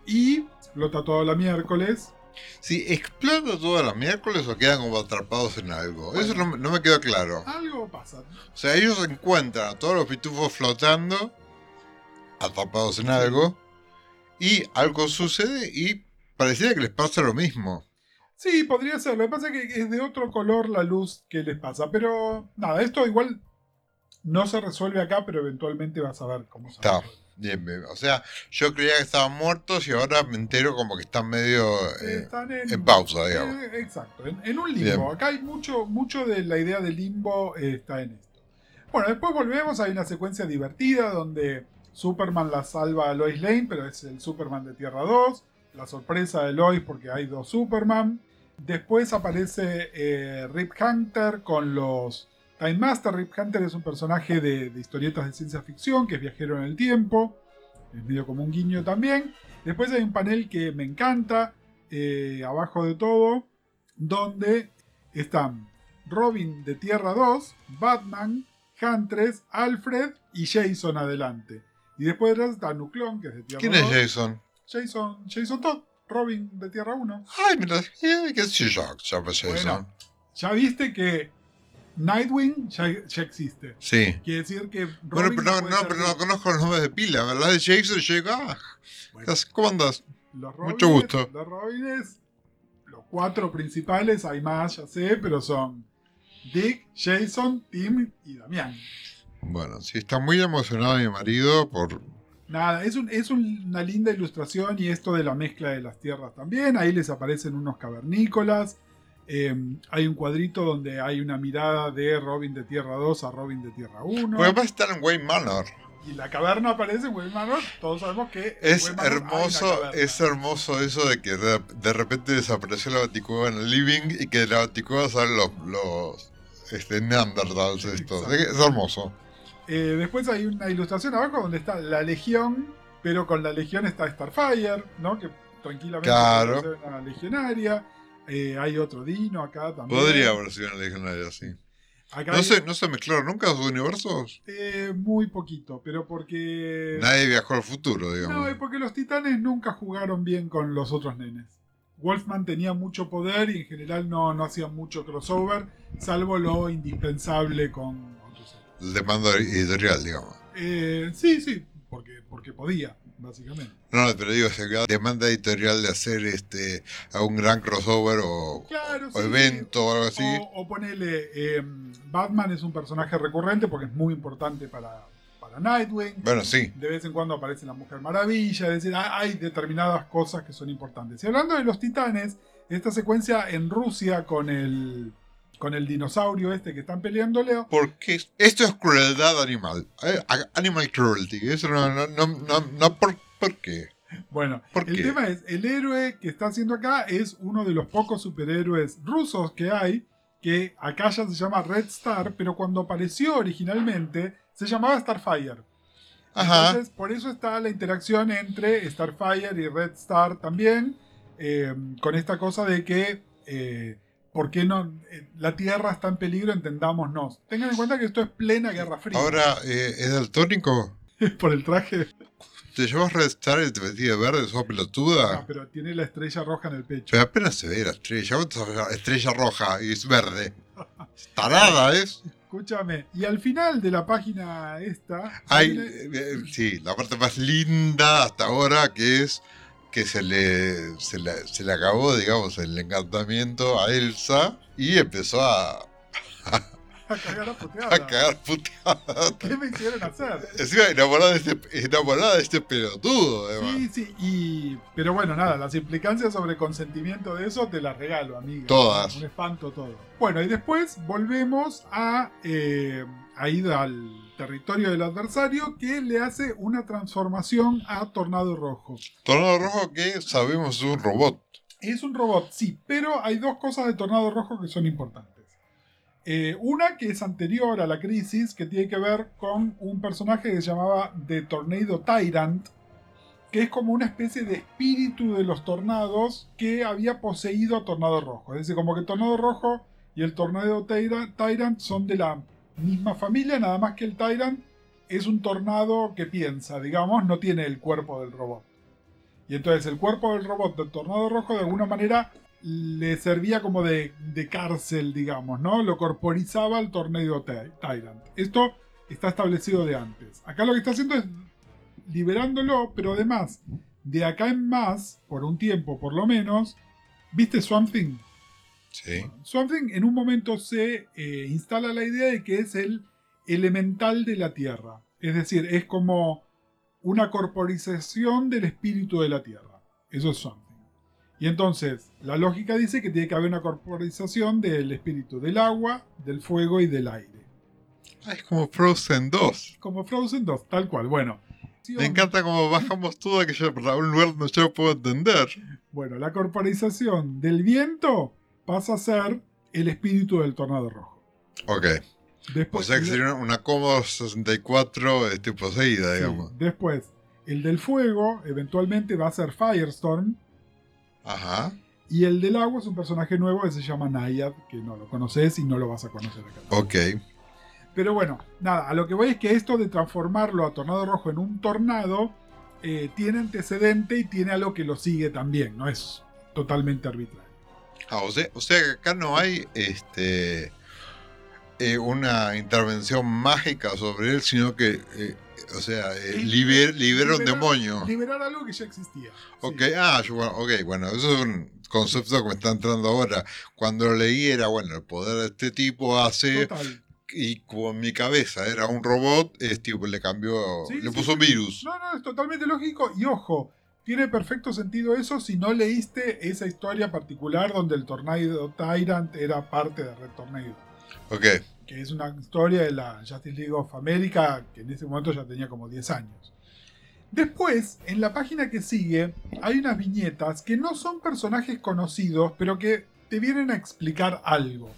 y explota todo la miércoles.
Si explota todas las miércoles o quedan como atrapados en algo. Eso no, no me quedó claro.
Algo pasa.
O sea, ellos encuentran a todos los pitufos flotando, atrapados en algo, y algo sucede y pareciera que les pasa lo mismo.
Sí, podría ser, lo que pasa es que es de otro color la luz que les pasa, pero nada, esto igual no se resuelve acá, pero eventualmente vas a ver cómo se
Está. Bien, bien. O sea, yo creía que estaban muertos y ahora me entero como que están medio eh,
Están en,
en pausa, digamos.
Eh, exacto, en, en un limbo.
Bien.
Acá hay mucho, mucho de la idea de limbo eh, está en esto. Bueno, después volvemos, hay una secuencia divertida donde Superman la salva a Lois Lane, pero es el Superman de Tierra 2. La sorpresa de Lois porque hay dos Superman. Después aparece eh, Rip Hunter con los Time Master. Rip Hunter es un personaje de, historietas de ciencia ficción que es viajero en el tiempo. Es medio como un guiño también. Después hay un panel que me encanta, eh, abajo de todo, donde están Robin de Tierra 2, Batman, Huntress, Alfred y Jason adelante. Y después está Nuclon, que es de Tierra
¿Quién
2.
es Jason?
Jason, Jason Todd, Robin de Tierra 1.
Ay, mira, eh, qué sé yo, Jason.
Bueno. Ya viste que Nightwing ya, ya existe.
Sí.
Quiere decir que
Bueno,
Robin
pero no, no, pero no conozco los nombres de pila. ¿Verdad de Jason? Llega. Ah,
Bueno,
¿Cómo andas?
Los
Mucho
Robines-
gusto.
Los Robines, los cuatro principales, hay más, ya sé, pero son Dick, Jason, Tim y Damián.
Bueno, sí, está muy emocionado mi marido por.
Nada, es, un- es un- una linda ilustración y esto de la mezcla de las tierras también. Ahí les aparecen unos cavernícolas. Eh, hay un cuadrito donde hay una mirada de Robin de Tierra 2 a Robin de Tierra 1.
Porque va a estar en Wayne Manor.
y la caverna aparece en Wayne Manor. Todos sabemos que
Es hermoso, es hermoso eso de que de, de repente desapareció la baticueva en el living y que de la baticueva salen los, los este, Neanderthals estos. Es hermoso.
Eh, después hay una ilustración abajo donde está la Legión, pero con la Legión está Starfire, ¿no? Que tranquilamente
Claro.
puede ser una legionaria. Eh, hay otro Dino acá también.
Podría haber sido una legionaria.
Acá
No
hay,
se, no se mezclaron nunca sus universos.
eh, muy poquito, pero porque.
Nadie viajó al futuro, digamos.
No, es porque los titanes nunca jugaron bien con los otros nenes. Wolfman tenía mucho poder y en general no, no hacían mucho crossover, salvo lo indispensable con
demanda editorial, digamos.
Eh, sí, sí, porque, porque podía, básicamente.
No, no, pero digo, se queda demanda editorial de hacer este algún gran crossover o,
Claro,
o
sí,
evento o algo así.
O, o ponele, eh, Batman es un personaje recurrente porque es muy importante para, para Nightwing.
Bueno, sí.
De vez en cuando aparece la Mujer Maravilla, es decir, hay determinadas cosas que son importantes. Y hablando de los titanes, esta secuencia en Rusia con el, con el dinosaurio este que están peleando, Leo,
Porque esto es crueldad animal. Eh, Animal cruelty. Eso no, no, no, no, no, ¿por, ¿por qué?
Bueno,
¿Por
el
qué?
tema es, el héroe que está haciendo acá es uno de los pocos superhéroes rusos que hay que acá ya se llama Red Star, pero cuando apareció originalmente se llamaba Starfire.
Ajá.
Entonces, por eso está la interacción entre Starfire y Red Star también, eh, con esta cosa de que, eh, ¿por qué no? eh, la Tierra está en peligro, entendámonos. Tengan en cuenta que esto es plena Guerra Fría.
Ahora, eh, ¿es daltónico?
por el traje.
¿Te llevas Red Star y te vestís de verde, sos
Ah,
pelotuda?
pero tiene la estrella roja en el pecho.
Pero apenas se ve la estrella. ¿Cómo te sabes la estrella roja y es verde. Tarada es.
Escúchame. Y al final de la página esta.
Hay,
tiene-
eh, eh, sí, la parte más linda hasta ahora que es que se le, se le, se le acabó, digamos, el encantamiento a Elsa y empezó a,
a cagar a puteada.
a cagar puteadas.
¿Qué me hicieron hacer?
Encima enamorada de este, enamorada de este pelotudo, además.
Sí, sí, y... pero bueno, nada, las implicancias sobre consentimiento de eso te las regalo, amiga.
Todas.
Un espanto todo. Bueno, y después volvemos a, eh, a ir al territorio del adversario que le hace una transformación a Tornado Rojo.
Tornado Rojo que sabemos es un robot.
Es un robot, sí, pero hay dos cosas de Tornado Rojo que son importantes. Eh, una que es anterior a la crisis, que tiene que ver con un personaje que se llamaba The Tornado Tyrant, que es como una especie de espíritu de los tornados que había poseído a Tornado Rojo. Es decir, como que Tornado Rojo y el Tornado Tyra- Tyrant son de la misma familia, nada más que el Tyrant es un tornado que piensa, digamos, no tiene el cuerpo del robot. Y entonces el cuerpo del robot del Tornado Rojo de alguna manera le servía como de, de cárcel, digamos, ¿no? Lo corporizaba al Tornado Ty- Tyrant. Esto está establecido de antes. Acá lo que está haciendo es liberándolo, pero además, de acá en más, por un tiempo por lo menos, ¿viste Swamp Thing?
Sí.
Swamp Thing en un momento se eh, instala la idea de que es el elemental de la Tierra. Es decir, es como una corporización del espíritu de la Tierra. Eso es Swamp. Y entonces, la lógica dice que tiene que haber una corporización del espíritu del agua, del fuego y del aire.
Ah, es como Frozen 2.
Como Frozen 2, tal cual. Bueno.
Me encanta cómo bajamos todo aquello para un lugar donde yo lo puedo entender.
Bueno, la corporización del viento pasa a ser el espíritu del tornado rojo.
Ok. O
Después,
sea que sería una Commodore 64 este, poseída,
sí,
digamos.
después, el del fuego eventualmente va a ser Firestorm.
Ajá.
Y el del agua es un personaje nuevo que se llama Nayad, que no lo conoces y no lo vas a conocer acá.
Ok.
Pero bueno, nada, a lo que voy es que esto de transformarlo a Tornado Rojo en un tornado eh, tiene antecedente y tiene algo que lo sigue también, no es totalmente arbitrario.
Ah, o sea, o sea que acá no hay este eh, una intervención mágica sobre él, sino que, eh, o sea, eh, liber- libera un demonio.
Liberar algo que ya existía.
Ok,
Sí.
ah, yo, bueno, ok, bueno, eso es un concepto que me está entrando ahora. Cuando lo leí era, bueno, el poder de este tipo hace,
Total.
y como en mi cabeza era un robot, es tipo, le cambió,
Sí,
le
sí,
puso un virus.
No, no, es totalmente lógico. Y ojo, tiene perfecto sentido eso si no leíste esa historia particular donde el Tornado Tyrant era parte de Red Tornado.
Ok,
Que es una historia de la Justice League of America que en ese momento ya tenía como 10 años. Después, en la página que sigue, hay unas viñetas que no son personajes conocidos, pero que te vienen a explicar algo.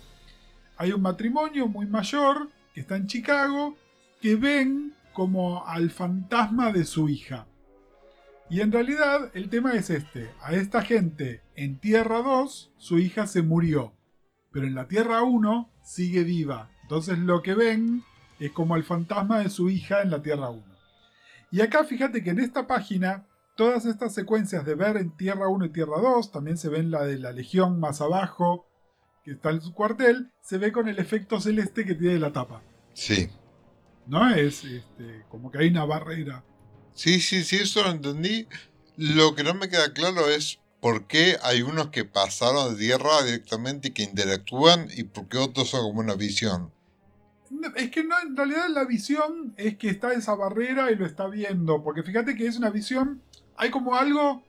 Hay un matrimonio muy mayor que está en Chicago que ven como al fantasma de su hija. Y en realidad el tema es este. A esta gente en Tierra 2 su hija se murió. Pero en la Tierra 1 sigue viva. Entonces lo que ven es como el fantasma de su hija en la Tierra 1. Y acá fíjate que en esta página todas estas secuencias de ver en Tierra 1 y Tierra 2, también se ven la de la Legión más abajo, que está en su cuartel, se ve con el efecto celeste que tiene la tapa.
sí.
¿No? Es este, como que hay una barrera.
Sí, sí, sí, eso lo entendí. Lo que no me queda claro es por qué hay unos que pasaron de tierra directamente y que interactúan y por qué otros son como una visión.
Es que no, en realidad la visión es que está esa barrera y lo está viendo. Porque fíjate que es una visión. Hay como algo.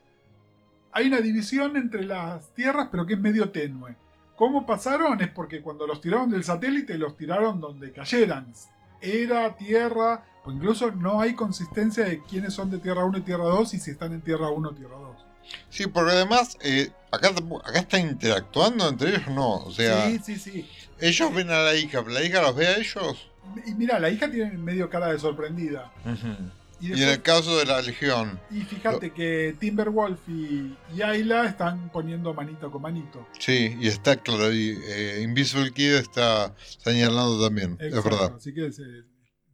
Hay una división entre las tierras, pero que es medio tenue. ¿Cómo pasaron? Es porque cuando los tiraron del satélite, los tiraron donde cayeran. Era, tierra. O incluso no hay consistencia de quiénes son de Tierra 1 y Tierra 2 y si están en Tierra 1 o Tierra 2.
Sí, porque además, eh, acá, acá están interactuando entre ellos, no. O sea,
sí, sí, sí.
Ellos ven a la hija, la hija los ve a ellos.
Y mira, la hija tiene medio cara de sorprendida. Y,
Y en
después-
el caso de la Legión,
y fíjate que Timberwolf y, y Ayla están poniendo manito con manito.
sí, y está claro, y, eh, Invisible Kid está señalando también, es
Exacto,
verdad.
Así que se,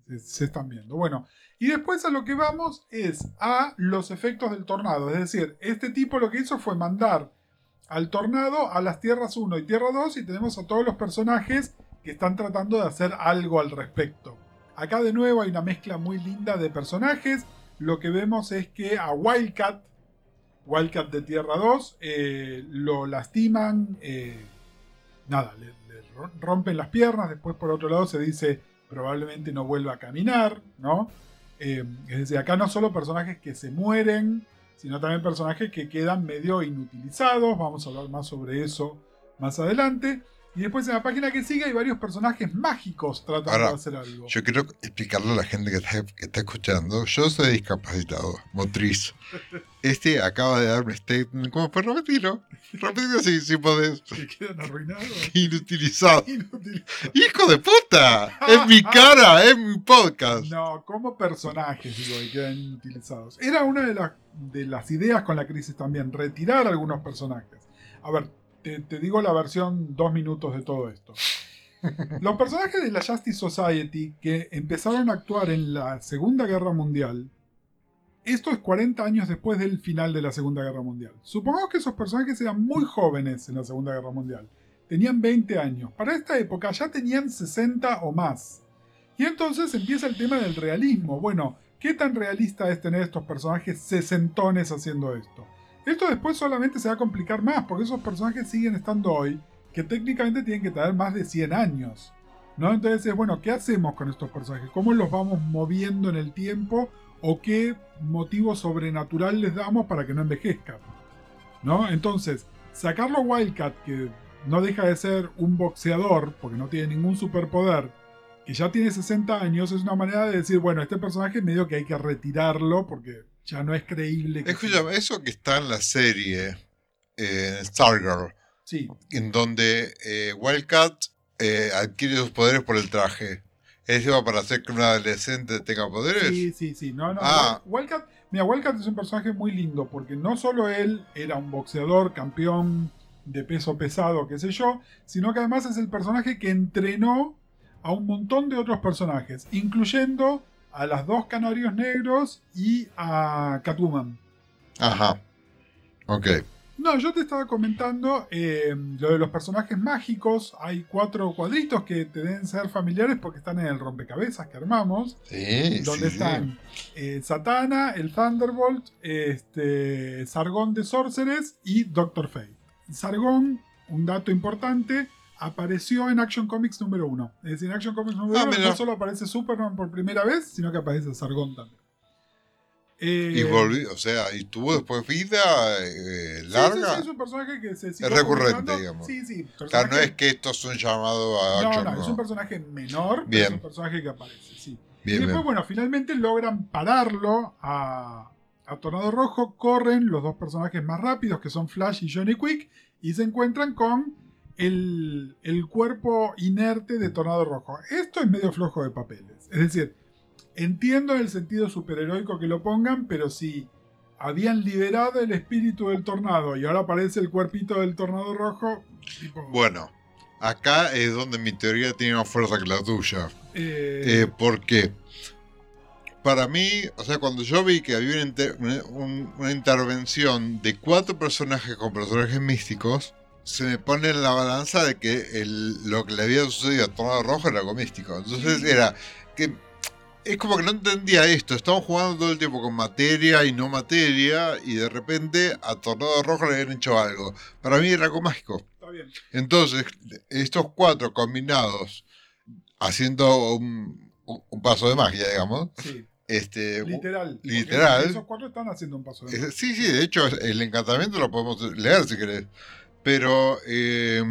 se- se están viendo. Bueno, y después a lo que vamos es a los efectos del tornado. Es decir, este tipo lo que hizo fue mandar al tornado a las tierras 1 y tierra 2 y tenemos a todos los personajes que están tratando de hacer algo al respecto. Acá de nuevo hay una mezcla muy linda de personajes. Lo que vemos es que a Wildcat, Wildcat de Tierra 2, eh, lo lastiman, eh, nada, le, le ro- rompen las piernas, después por otro lado se dice probablemente no vuelva a caminar, ¿no? Eh, es decir, acá no solo personajes que se mueren, sino también personajes que quedan medio inutilizados, vamos a hablar más sobre eso más adelante. Y después en la página que sigue hay varios personajes mágicos tratando
Ahora,
de hacer algo.
Yo quiero explicarle a la gente que está, que está escuchando. Yo soy discapacitado, motriz. Este acaba de dar un statement. ¿Cómo fue? Repetirlo. Repetirlo si, si podés.
Que quedan arruinados.
Inutilizado. ¡Hijo de puta! ¡Es mi cara! ¡Es mi podcast!
No, como personajes, digo, que quedan inutilizados. Era una de, las de las ideas con la crisis también, retirar algunos personajes. A ver, te, te digo la versión dos minutos de todo esto. Los personajes de la Justice Society que empezaron a actuar en la Segunda Guerra Mundial, esto es 40 años después del final de la Segunda Guerra Mundial. Supongamos que esos personajes eran muy jóvenes en la Segunda Guerra Mundial. Tenían 20 años. Para esta época ya tenían 60 o más. Y entonces empieza el tema del realismo. Bueno, ¿qué tan realista es tener estos personajes sesentones haciendo esto? Esto después solamente se va a complicar más, porque esos personajes siguen estando hoy, que técnicamente tienen que tener más de 100 años. ¿no? Entonces, es, bueno, ¿qué hacemos con estos personajes? ¿Cómo los vamos moviendo en el tiempo? ¿O qué motivo sobrenatural les damos para que no envejezcan? ¿No? Entonces, sacarlo Wildcat, que no deja de ser un boxeador, porque no tiene ningún superpoder, que ya tiene 60 años, es una manera de decir, bueno, este personaje medio que hay que retirarlo porque ya no es creíble. Que
Escúchame, eso que está en la serie eh, Stargirl,
Sí,
en donde eh, Wildcat eh, adquiere sus poderes por el traje. ¿Es va para hacer que un adolescente tenga poderes?
sí, sí, sí. No, no.
Ah.
Wildcat, mira, Wildcat es un personaje muy lindo porque no solo él era un boxeador, campeón de peso pesado, qué sé yo, sino que además es el personaje que entrenó a un montón de otros personajes, incluyendo a las dos canarios negros y a Catwoman.
Ajá. Ok.
No, yo te estaba comentando eh, lo de los personajes mágicos. Hay cuatro cuadritos que te deben ser familiares porque están en el rompecabezas que armamos.
Sí,
donde
sí,
están eh, Satana, el Thunderbolt, este, Sargón de Sorceress y Doctor Fate. Sargón, un dato importante, apareció en Action Comics número uno. Es decir, en Action Comics número
Ah,
uno
mira.
no solo aparece Superman por primera vez, sino que aparece Sargón también. Eh,
Y volvió, o sea, y tuvo después vida eh, larga.
Sí, sí, es un personaje que se siguió
recurrente, digamos.
Sí, sí.
O sea, no es que esto es un llamado a
No,
Action,
no,
no.
es un personaje menor, pero
Bien.
es un personaje que aparece, sí. y
Bien,
después,
bien.
bueno, finalmente logran pararlo a, a Tornado Rojo, corren los dos personajes más rápidos, que son Flash y Johnny Quick, y se encuentran con el, el cuerpo inerte de Tornado Rojo. Esto es medio flojo de papeles. Es decir, entiendo el sentido superheroico que lo pongan, pero si habían liberado el espíritu del tornado y ahora aparece el cuerpito del Tornado Rojo, tipo,
Bueno, acá es donde mi teoría tiene más fuerza que la tuya.
eh,
Eh, porque para mí, o sea, cuando yo vi que había una, inter- una- un- una intervención de cuatro personajes con personajes místicos, se me pone en la balanza de que el- lo que le había sucedido a Tornado Rojo era algo místico. Entonces era que es como que no entendía esto. Estamos jugando todo el tiempo con materia y no materia, y de repente a Tornado Rojo le habían hecho algo. Para mí era algo mágico.
está bien.
Entonces, estos cuatro combinados, haciendo un, un paso de magia, digamos,
Sí.
este,
Literal.
literal.
Esos cuatro están haciendo un paso de
eh, sí, sí, de hecho, el encantamiento lo podemos leer si querés. Pero eh,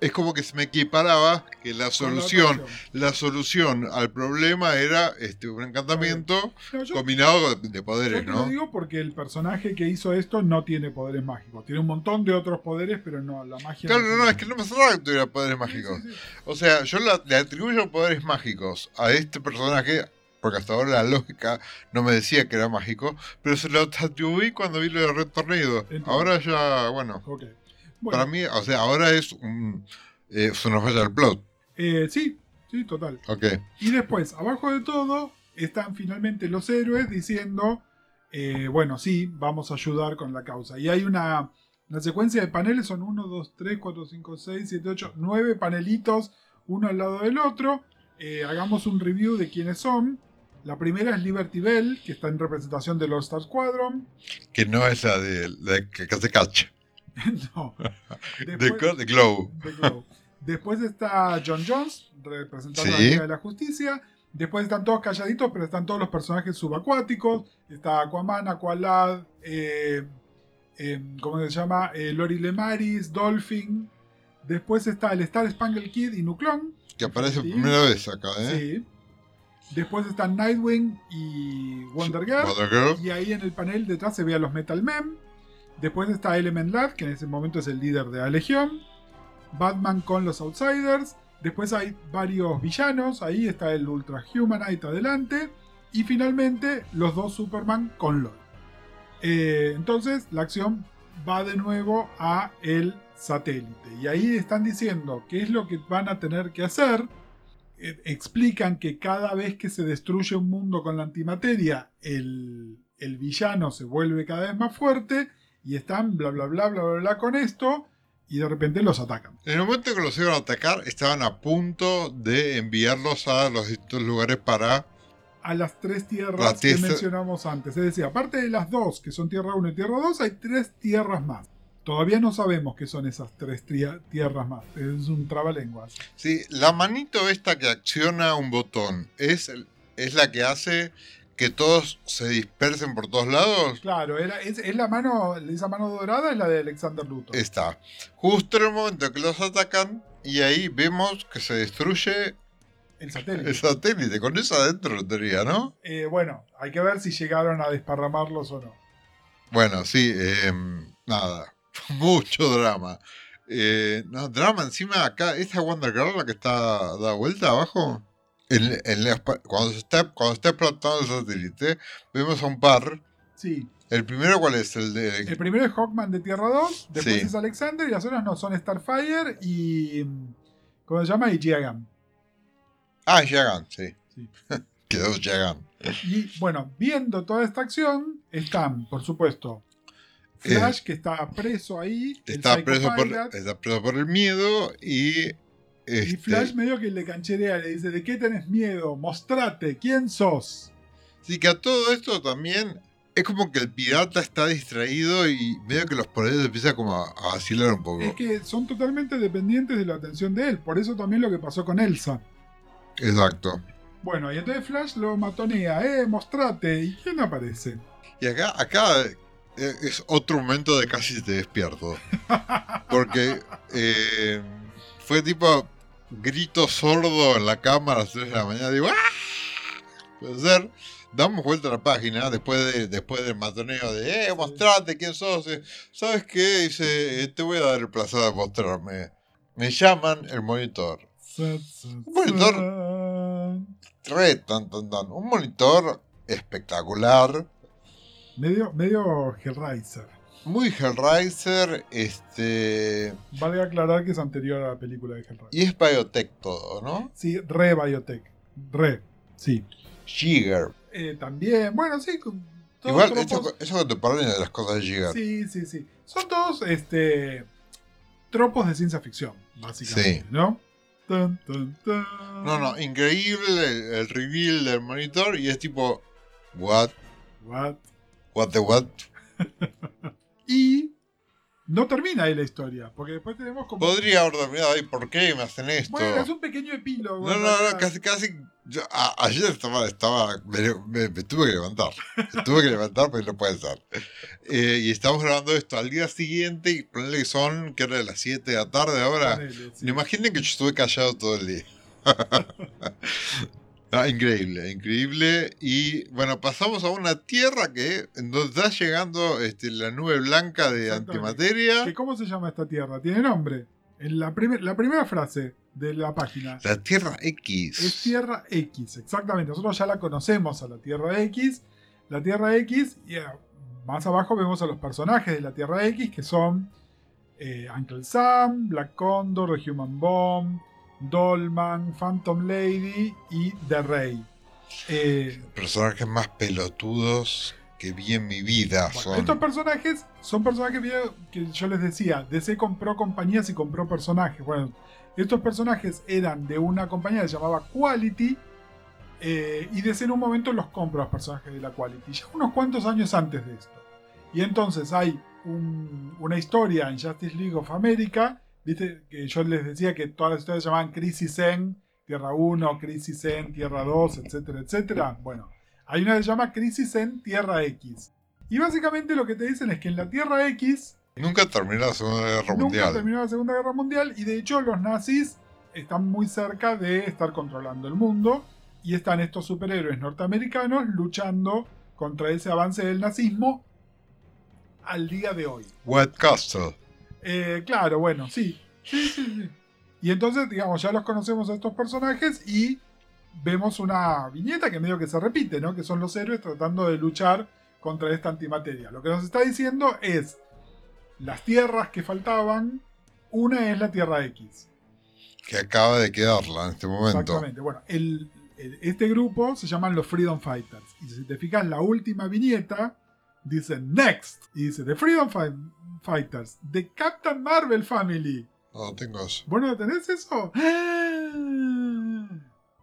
es como que se me equiparaba que la solución, la solución al problema era este un encantamiento
No, yo-
combinado de
Yo
poderes,
lo
¿no?
digo porque el personaje que hizo esto no tiene poderes mágicos. Tiene un montón de otros poderes, pero no, la magia.
Claro, no, no, es que no me cerraba que tuviera poderes mágicos.
sí, sí.
O sea, yo la- le atribuyo poderes mágicos a este personaje, porque hasta ahora la lógica no me decía que era mágico, pero se lo atribuí cuando vi lo de Red Tornado. Ahora ya, bueno,
Ok. Bueno,
para mí, o sea, ahora es un. eh, es una falla del plot.
eh, sí, sí, total.
Ok.
Y después, abajo de todo, están finalmente los héroes diciendo, eh, bueno, sí, vamos a ayudar con la causa. Y hay una, una secuencia de paneles, son 1, 2, 3, 4, 5, 6, 7, 8, 9 panelitos, uno al lado del otro. Eh, hagamos un review de quiénes son. La primera es Liberty Bell, que está en representación del All Star Squadron.
Que no es la de, la de que que hace catch.
no.
De,
Después-
Glow.
The Glow. Después está John Jones, representando a la
Sí.
Liga de la Justicia. Después están todos calladitos, pero están todos los personajes subacuáticos. Está Aquaman, Aqualad, eh, eh, ¿cómo se llama? Eh, Lori Lemaris, Dolphin. Después está el Star Spangled Kid y Nuclon.
Que aparece por
Sí.
primera vez acá, ¿eh?
Sí. Después están Nightwing y Wonder Girl.
Wonder Girl.
Y ahí en el panel detrás se ve a los Metal Men. Después está Element Lad, que en ese momento es el líder de la Legión. Batman con los Outsiders. Después hay varios villanos. Ahí está el Ultra Humanite adelante. Y finalmente los dos Superman con Lois. Eh, entonces la acción va de nuevo a el satélite. Y ahí están diciendo qué es lo que van a tener que hacer. Eh, explican que cada vez que se destruye un mundo con la antimateria, el, el villano se vuelve cada vez más fuerte. Y están bla bla bla bla bla bla con esto. Y de repente los atacan.
En el momento que los iban a atacar, estaban a punto de enviarlos a los distintos lugares para.
a las tres tierras
La
que mencionamos antes. Es decir, aparte de las dos, que son Tierra 1 y Tierra 2, hay tres tierras más. Todavía no sabemos qué son esas tres tierras más. Es un trabalenguas.
Sí, la manito esta que acciona un botón, ¿es, es la que hace que todos se dispersen por todos lados?
Claro, era- es, es la mano, esa mano dorada es la de Alexander Luthor.
Está. Justo en el momento que los atacan, y ahí vemos que se destruye
el satélite.
el satélite. Con eso adentro tenía, ¿no?
Eh, bueno, hay que ver si llegaron a desparramarlos o no.
Bueno, sí, eh, nada. Mucho drama. Eh, no, drama encima acá. ¿Esta Wonder Girl la que está da vuelta abajo? En- en la espa- cuando, se está, cuando está explotando el satélite, vemos a un par.
Sí.
¿El primero cuál es? El de.
El primero es Hawkman de Tierra 2, después
Sí.
es Alexander y las otras no son Starfire y. ¿Cómo se llama? Y Giagan.
Ah, Jagan, sí.
Sí.
Quedó Jagan.
Y bueno, viendo toda esta acción, están, por supuesto, Flash, que está preso ahí.
Eh, Está preso, por, está preso por el miedo y.
Y
Este,
Flash medio que le cancherea, le dice: ¿De qué tenés miedo? Mostrate, ¿quién sos?
Sí, que a todo esto también es como que el pirata está distraído y medio que los poderes empiezan como a, a vacilar un poco.
Es que son totalmente dependientes de la atención de él. Por eso también lo que pasó con Elsa.
Exacto.
Bueno, y entonces Flash lo matonea, eh, mostrate. ¿Y quién aparece?
Y acá, acá eh, es otro momento de casi te despierto. Porque eh, fue tipo grito sordo en la cama a las 3 de la mañana. Digo, ¡ah! Puede ser. Damos vuelta a la página después, de, después del matoneo de, eh, mostrate quién sos. Eh, ¿Sabes qué? Dice, "Eh, te voy a dar el placer de mostrarme. Me llaman el monitor. Monitor. Re, tan, tan, tan. Un monitor espectacular.
Medio, medio Hellraiser.
Muy Hellraiser, este.
Vale aclarar que es anterior a la película de Hellraiser.
Y es biotech todo, ¿no?
Sí, re Biotech. Re, sí.
Jigger.
Eh, también, bueno, sí.
Igual,
tropos-
eso, eso contemporáneo de las cosas de Jigger.
Sí, sí, sí. Son todos este, tropos de ciencia ficción, básicamente,
Sí.
¿no? Tan, tan, tan.
No, no, increíble el, el reveal del monitor y es tipo. What?
What?
What the what?
Y no termina ahí la historia, porque después tenemos como...
Podría haber terminado ahí, ¿por qué me hacen esto?
Bueno, es un pequeño epílogo.
No, no, no, casi, casi. yo- a- ayer estaba, estaba me, me- me tuve que levantar. Me tuve que levantar porque no puede ser. Eh, y estamos grabando esto al día siguiente y ponele que son, que era de las 7 de la tarde ahora.
Ponele, sí.
Imaginen que yo estuve callado todo el día. Ah, increíble, increíble. Y bueno, pasamos a una tierra que nos está llegando este, la nube blanca de antimateria.
¿Que ¿Cómo se llama esta tierra? Tiene nombre. En la, primer- la primera frase de la página.
La Tierra
Es
X.
Tierra X, exactamente. Nosotros ya la conocemos a la Tierra X. La Tierra X, y eh, más abajo vemos a los personajes de la Tierra X, que son eh, Uncle Sam, Black Condor, The Human Bomb, Dolman, Phantom Lady y The Rey. Eh,
Personajes más pelotudos que vi en mi vida
bueno,
son.
estos personajes son personajes que- yo les decía, DC compró compañías y compró personajes. Bueno, estos personajes eran de una compañía que se llamaba Quality eh, y DC en un momento los compra los personajes de la Quality, ya unos cuantos años antes de esto. Y entonces hay un- una historia en Justice League of America, viste que yo les decía que todas las historias se llamaban Crisis en Tierra 1, Crisis en Tierra 2, etcétera, etcétera. Bueno, hay una que se llama Crisis en Tierra X. Y básicamente lo que te dicen es que en la Tierra X
Nunca terminó la Segunda Guerra
nunca
Mundial.
terminó la Segunda Guerra Mundial y de hecho los nazis están muy cerca de estar controlando el mundo y están estos superhéroes norteamericanos luchando contra ese avance del nazismo al día de hoy.
White Castle.
Eh, claro, bueno, sí. Sí, sí, sí. Y entonces, digamos, ya los conocemos a estos personajes y vemos una viñeta que medio que se repite, ¿no? Que son los héroes tratando de luchar contra esta antimateria. Lo que nos está diciendo es las tierras que faltaban. Una es la Tierra X.
Que acaba de quedarla en este momento.
Exactamente. Bueno, el- el- este grupo se llaman los Freedom Fighters. Y si te fijas, la última viñeta dice Next. Y dice The Freedom Fi- Fighters, The Captain Marvel Family.
No tengo eso.
¿Vos no tenés eso?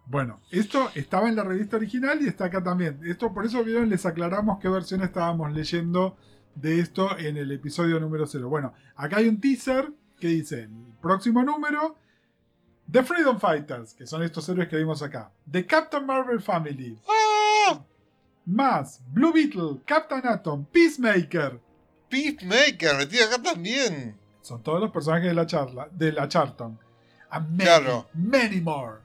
Bueno, esto estaba en la revista original y está acá también. Esto, por eso vieron, les aclaramos qué versión estábamos leyendo de esto en el episodio número 0. Bueno, acá hay un teaser que dice, el próximo número, The Freedom Fighters, que son estos héroes que vimos acá. The Captain Marvel Family.
¡Ah!
Más Blue Beetle, Captain Atom, Peacemaker.
Peacemaker, metida acá también.
Son todos los personajes de la charla, de la Charlton. And many,
Claro.
many more.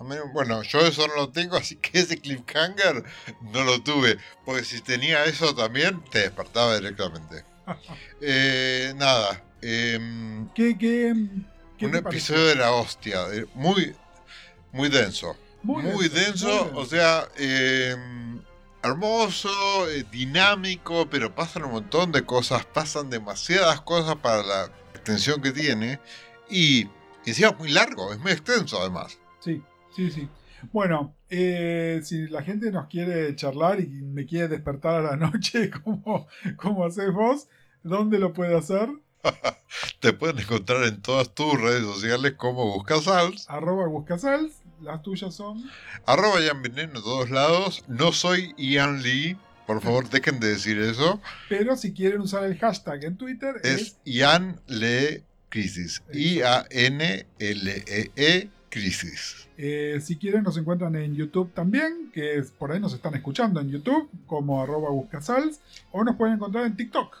A Bueno, yo eso no lo tengo, así que ese cliffhanger no lo tuve. Porque si tenía eso también, te despertaba directamente. Eh, nada. em,
¿Qué, qué, qué
un episodio de la hostia. eh, Muy, muy denso. Muy, denso.
muy denso.
O sea, em, hermoso, eh, dinámico, pero pasan un montón de cosas. Pasan demasiadas cosas para la extensión que tiene. Y encima es muy largo, es muy extenso además.
Sí, sí, sí. Bueno, eh, si la gente nos quiere charlar y me quiere despertar a la noche, como, como haces vos, ¿dónde lo puede hacer?
Te pueden encontrar en todas tus redes sociales como Buscasals.
Arroba Buscasals, las tuyas son.
Arroba Ian Veneno en todos lados. No soy Ian Lee. Por favor, dejen de decir eso.
Pero si quieren usar el hashtag en Twitter, es,
Es Ian Lee Crisis. I-A-N-L-E-E E Crisis.
eh, si quieren nos encuentran en YouTube también, que es, por ahí nos están escuchando en YouTube, como arroba Buscasals, o nos pueden encontrar en TikTok.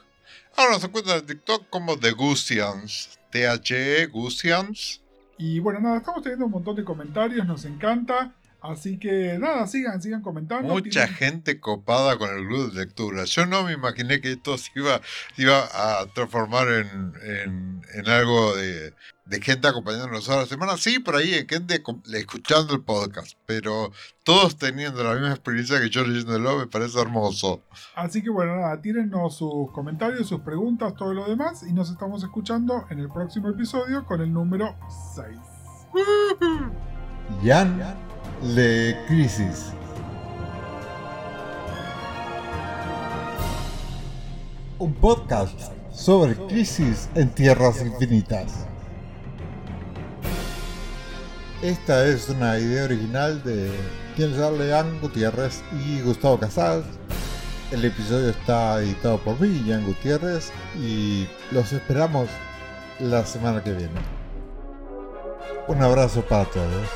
Ahora nos encuentran en TikTok como The Gusians. T-H-E Gusians.
Y bueno, nada, estamos teniendo un montón de comentarios, nos encanta. Así que nada, sigan, sigan comentando.
Mucha
Tienen-
gente copada con el club de lectura. Yo no me imaginé que esto se iba, se iba a transformar en, en- en algo de, de gente acompañándonos a la semana. Sí, por ahí hay gente escuchando el podcast, pero todos teniendo la misma experiencia que yo leyéndolo me parece hermoso.
Así que bueno, nada, tírennos sus comentarios, sus preguntas, todo lo demás. Y nos estamos escuchando en el próximo episodio con el número 6.
Jan Le Crisis. Un podcast sobre crisis en tierras infinitas. Esta es una idea original de quien Leán Gutiérrez y Gustavo Casals
El episodio está editado por mí, Ian Gutiérrez, y los esperamos la semana que viene. Un abrazo para todos.